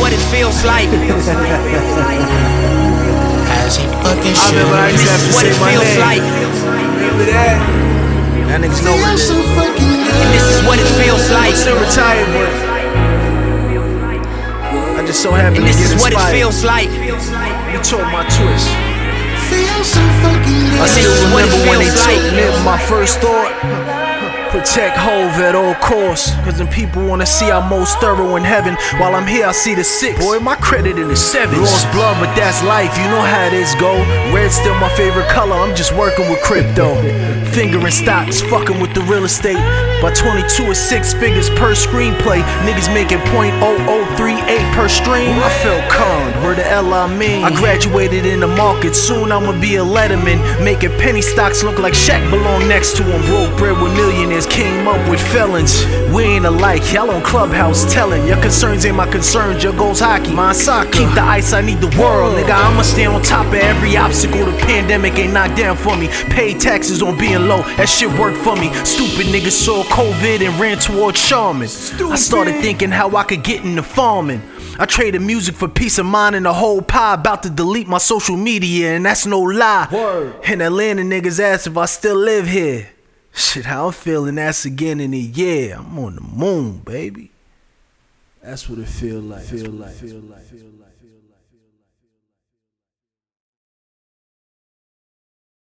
what it feels like. As he fucking I should. remember I used to have to What say it my feels name. like. Remember that? That niggas know what it is. And this is what it feels like. I'm still retired, but I just so happen And to this get is what it feels like. You told my twist. I And this still is what remember when they feels told like. me my first thought. Protect Hove at all costs. Cause then people wanna see I'm most thorough in heaven. While I'm here, I see the six. Boy, my credit in the sevens. Lost blood, but that's life. You know how this go. Red's still my favorite color. I'm just working with crypto. Fingering stocks, fucking with the real estate. By 22 or six figures per screenplay. Niggas making .0038 per stream. I felt conned. Where the L I mean? I graduated in the market. Soon I'ma be a letterman. Making penny stocks look like Shaq belong next to him. Broke bread with millionaires. Came up with felons. We ain't alike. Y'all on Clubhouse telling. Your concerns ain't my concerns. Your goals hockey. Mine soccer. Keep the ice. I need the world. Nigga, I'ma stay on top of every obstacle. The pandemic ain't knocked down for me. Pay taxes on being low. That shit worked for me. Stupid niggas saw COVID and ran towards Charmin. I started thinking how I could get into farming. I traded music for peace of mind and a whole pie. About to delete my social media, and that's no lie. And Atlanta niggas asked if I still live here. Shit, how I'm feeling, that's again in a year. I'm on the moon, baby. That's what it feel like. Feel like. Feel like. Feel like.